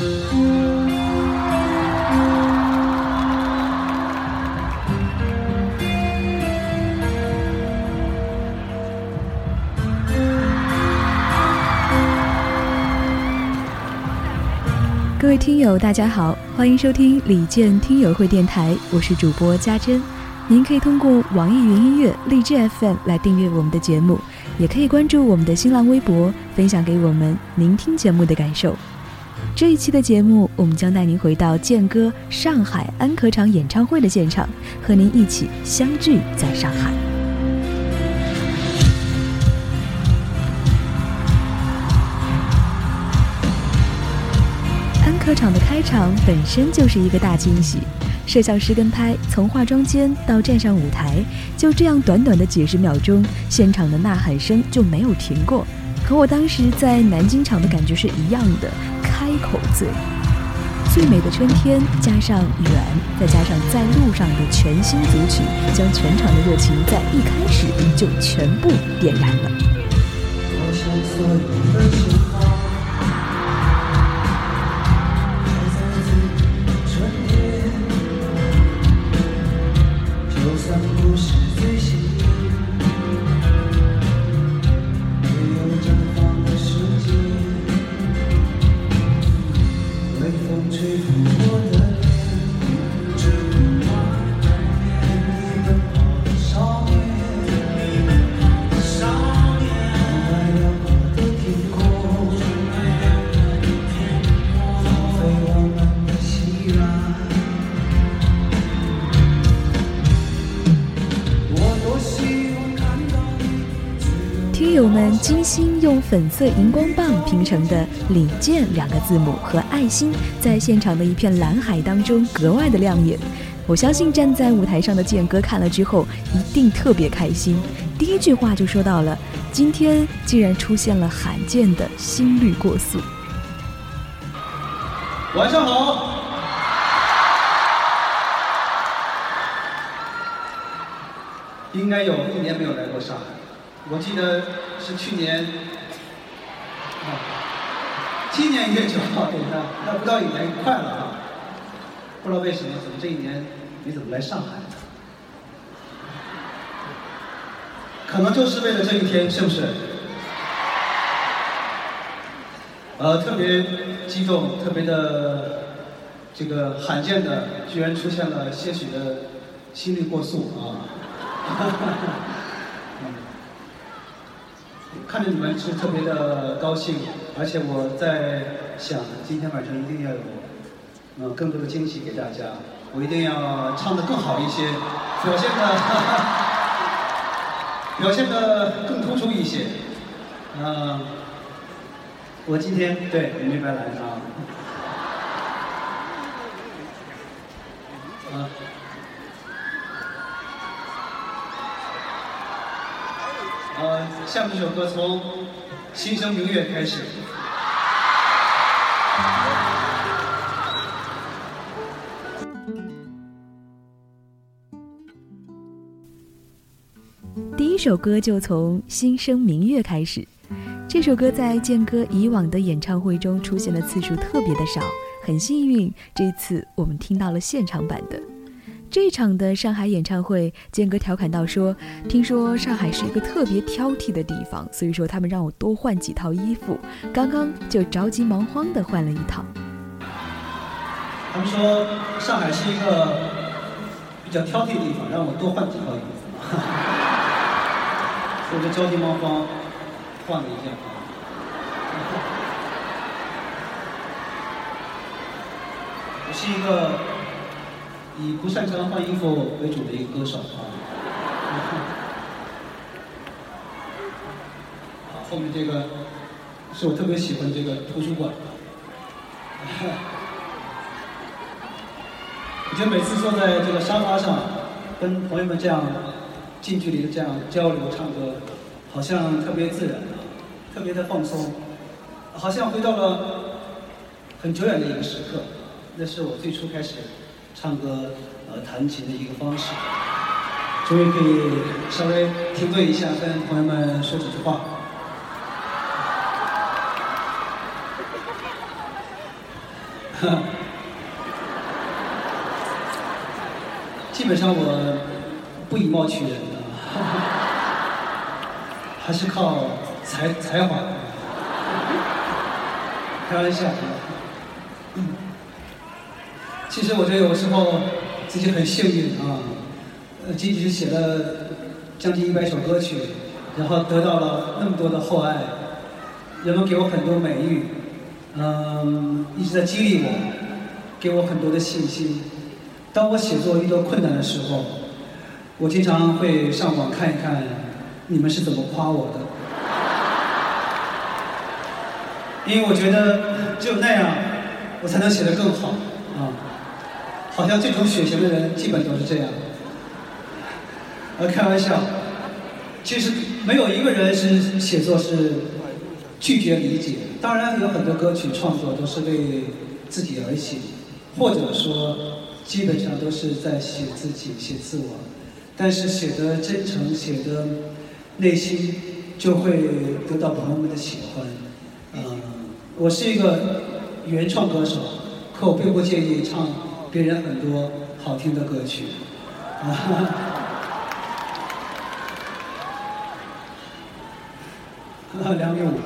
各位听友，大家好，欢迎收听李健听友会电台，我是主播家珍。您可以通过网易云音乐、荔枝 FM 来订阅我们的节目，也可以关注我们的新浪微博，分享给我们您听节目的感受。这一期的节目，我们将带您回到健哥上海安可场演唱会的现场，和您一起相聚在上海。安可场的开场本身就是一个大惊喜，摄像师跟拍，从化妆间到站上舞台，就这样短短的几十秒钟，现场的呐喊声就没有停过。和我当时在南京场的感觉是一样的，口字。最美的春天，加上远，再加上在路上的全新组曲，将全场的热情在一开始就全部点燃了。友们精心用粉色荧光棒拼成的“李健”两个字母和爱心，在现场的一片蓝海当中格外的亮眼。我相信站在舞台上的健哥看了之后，一定特别开心。第一句话就说到了：“今天竟然出现了罕见的心率过速。”晚上好。应该有一年没有来过上海。我记得是去年，啊，今年一月九号，对那那不到一年，快了啊！不知道为什么，怎么这一年你怎么来上海？可能就是为了这一天，是不是？呃，特别激动，特别的这个罕见的，居然出现了些许的心率过速啊！哈哈哈哈看着你们是特别的高兴，而且我在想，今天晚上一定要有，嗯，更多的惊喜给大家。我一定要唱得更好一些，表现的，表现的更突出一些。嗯，我今天对你没白来啊。啊。下面这首歌从《心生明月》开始。第一首歌就从《心生明月》开始。这首歌在健哥以往的演唱会中出现的次数特别的少，很幸运，这次我们听到了现场版的。这场的上海演唱会，健哥调侃到说：“听说上海是一个特别挑剔的地方，所以说他们让我多换几套衣服，刚刚就着急忙慌的换了一套。”他们说上海是一个比较挑剔的地方，让我多换几套衣服，所以就着急忙慌换了一件。我是一个。以不擅长换衣服为主的一个歌手啊。啊，后面这个是我特别喜欢这个图书馆。我觉得每次坐在这个沙发上，跟朋友们这样近距离的这样交流唱歌，好像特别自然，特别的放松，好像回到了很久远的一个时刻。那是我最初开始。唱歌，呃，弹琴的一个方式，终于可以稍微停顿一下，跟朋友们说几句话。基本上我不以貌取人的，还是靠才才华。开玩笑。其实我觉得有时候自己很幸运啊，呃，仅仅是写了将近一百首歌曲，然后得到了那么多的厚爱，人们给我很多美誉，嗯，一直在激励我，给我很多的信心。当我写作遇到困难的时候，我经常会上网看一看你们是怎么夸我的，因为我觉得只有那样，我才能写得更好啊。好像这种血型的人基本都是这样。呃，开玩笑，其实没有一个人是写作是拒绝理解。当然有很多歌曲创作都是为自己而写，或者说基本上都是在写自己、写自我。但是写的真诚、写的内心，就会得到朋友们的喜欢。嗯，我是一个原创歌手，可我并不介意唱。别人很多好听的歌曲，啊，两米五。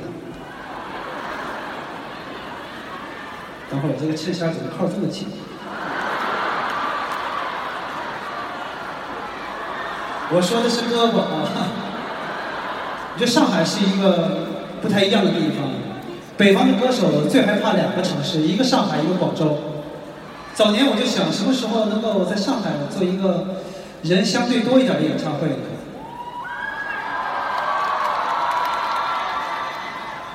等会儿这个衬衫怎么扣这么紧？我说的是胳膊啊。我觉得上海是一个不太一样的地方。北方的歌手最害怕两个城市，一个上海，一个广州。早年我就想，什么时候能够在上海做一个人相对多一点的演唱会？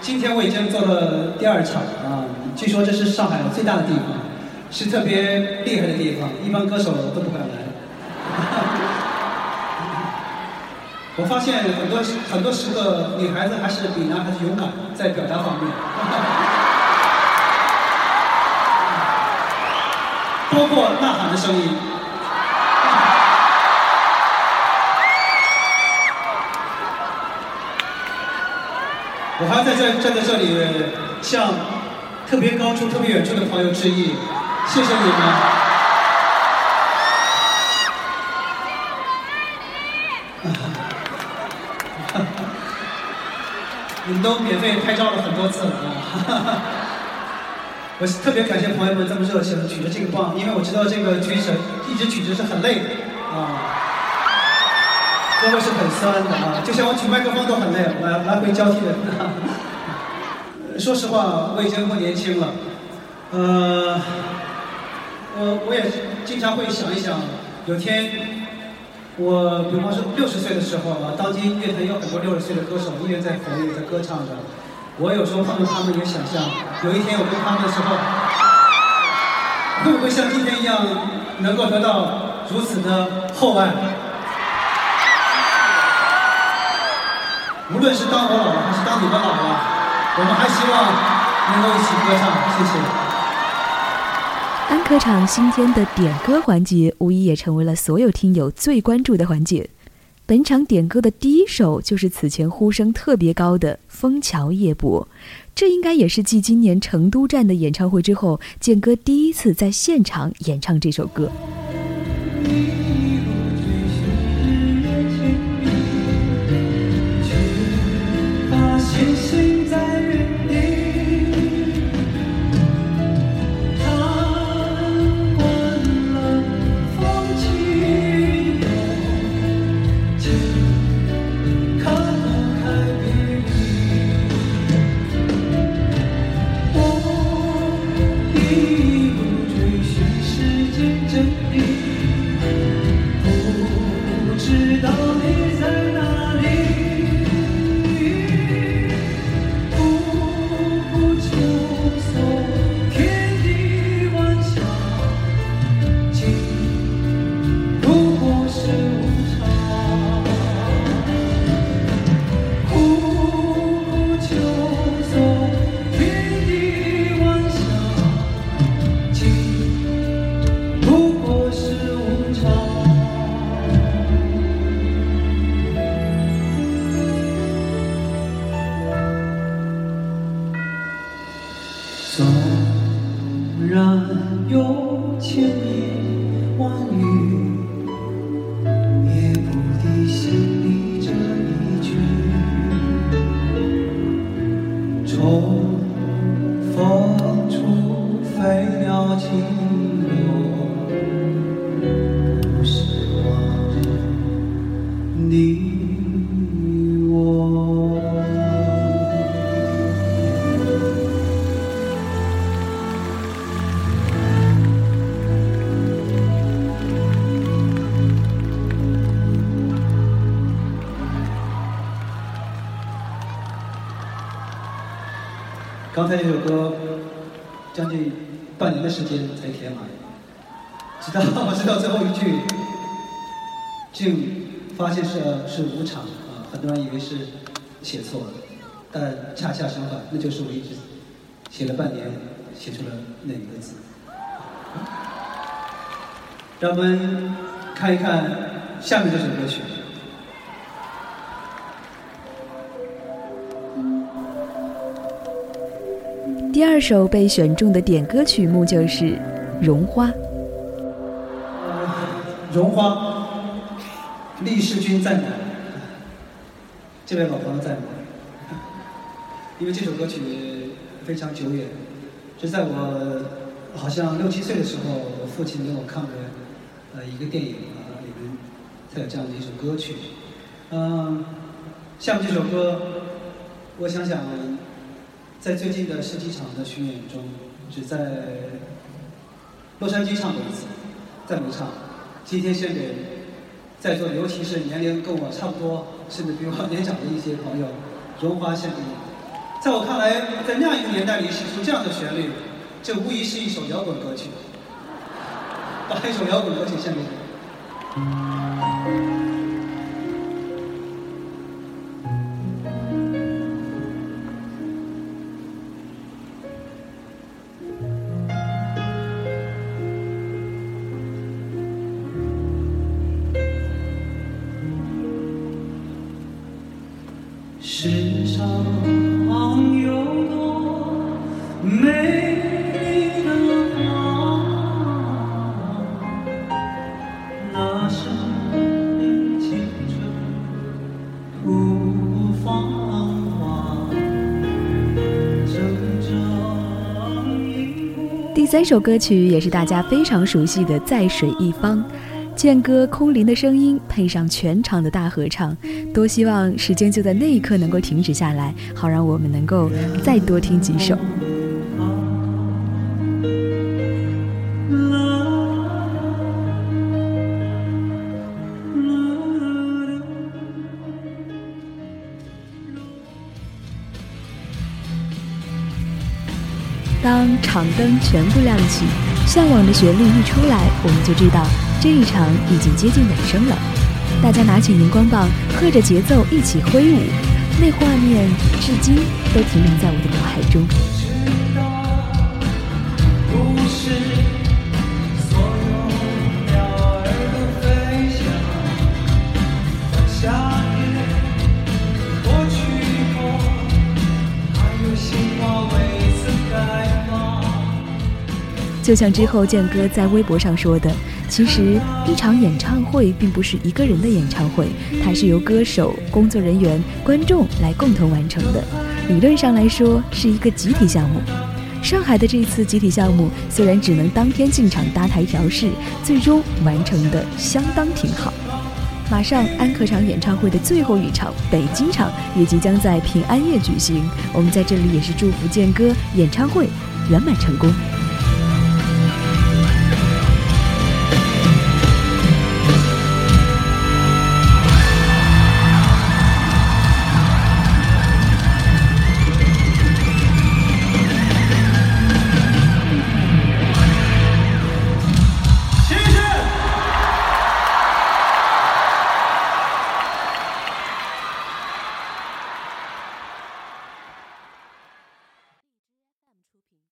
今天我已经做了第二场啊，据说这是上海最大的地方，是特别厉害的地方，一般歌手都不敢来。我发现很多很多时刻，女孩子还是比男孩子勇敢，在表达方面。包括呐喊的声音。我还在这站在这里，向特别高处、特别远处的朋友致意，谢谢你们。你们都免费拍照了很多次了啊！我特别感谢朋友们这么热情举着这个棒，因为我知道这个举着一直举着是很累的啊，胳膊是很酸的啊，就像我举麦克风都很累，来来回交替的。说实话，我已经不年轻了，呃，我我也经常会想一想，有天我比方说六十岁的时候啊，当今乐坛有很多六十岁的歌手，依然在活跃，在歌唱着。我有时候碰到他们也想象，有一天我跟他们的时候，会不会像今天一样，能够得到如此的厚爱？无论是当我老了，还是当你们老了，我们还希望能够一起歌唱。谢谢。安科场新添的点歌环节，无疑也成为了所有听友最关注的环节。本场点歌的第一首就是此前呼声特别高的《枫桥夜泊》，这应该也是继今年成都站的演唱会之后，健哥第一次在现场演唱这首歌。刚才这首歌将近半年的时间才填满，直到我知道最后一句，竟发现是是无常啊！很多人以为是写错了，但恰恰相反，那就是我一直写了半年写出了那一个字。让我们看一看下面这首歌曲。第二首被选中的点歌曲目就是《绒花》。绒花，李世君在哪？这位老朋友在吗？因为这首歌曲非常久远，是在我好像六七岁的时候，我父亲给我看的呃一个电影啊，里面才有这样的一首歌曲。嗯，下面这首歌，我想想。在最近的十几场的巡演中，只在洛杉矶唱过一次，再没唱。今天献给在座的，尤其是年龄跟我差不多，甚至比我年长的一些朋友，《荣华》献给你。在我看来，在那样一个年代里写出这样的旋律，这无疑是一首摇滚歌曲。把一首摇滚歌曲献给你。三首歌曲也是大家非常熟悉的《在水一方》，健哥空灵的声音配上全场的大合唱，多希望时间就在那一刻能够停止下来，好让我们能够再多听几首。场灯全部亮起，向往的旋律一出来，我们就知道这一场已经接近尾声了。大家拿起荧光棒，和着节奏一起挥舞，那画面至今都停留在我的脑海中。就像之后健哥在微博上说的，其实一场演唱会并不是一个人的演唱会，它是由歌手、工作人员、观众来共同完成的。理论上来说，是一个集体项目。上海的这次集体项目虽然只能当天进场搭台调试，最终完成的相当挺好。马上安可场演唱会的最后一场北京场也即将在平安夜举行，我们在这里也是祝福健哥演唱会圆满成功。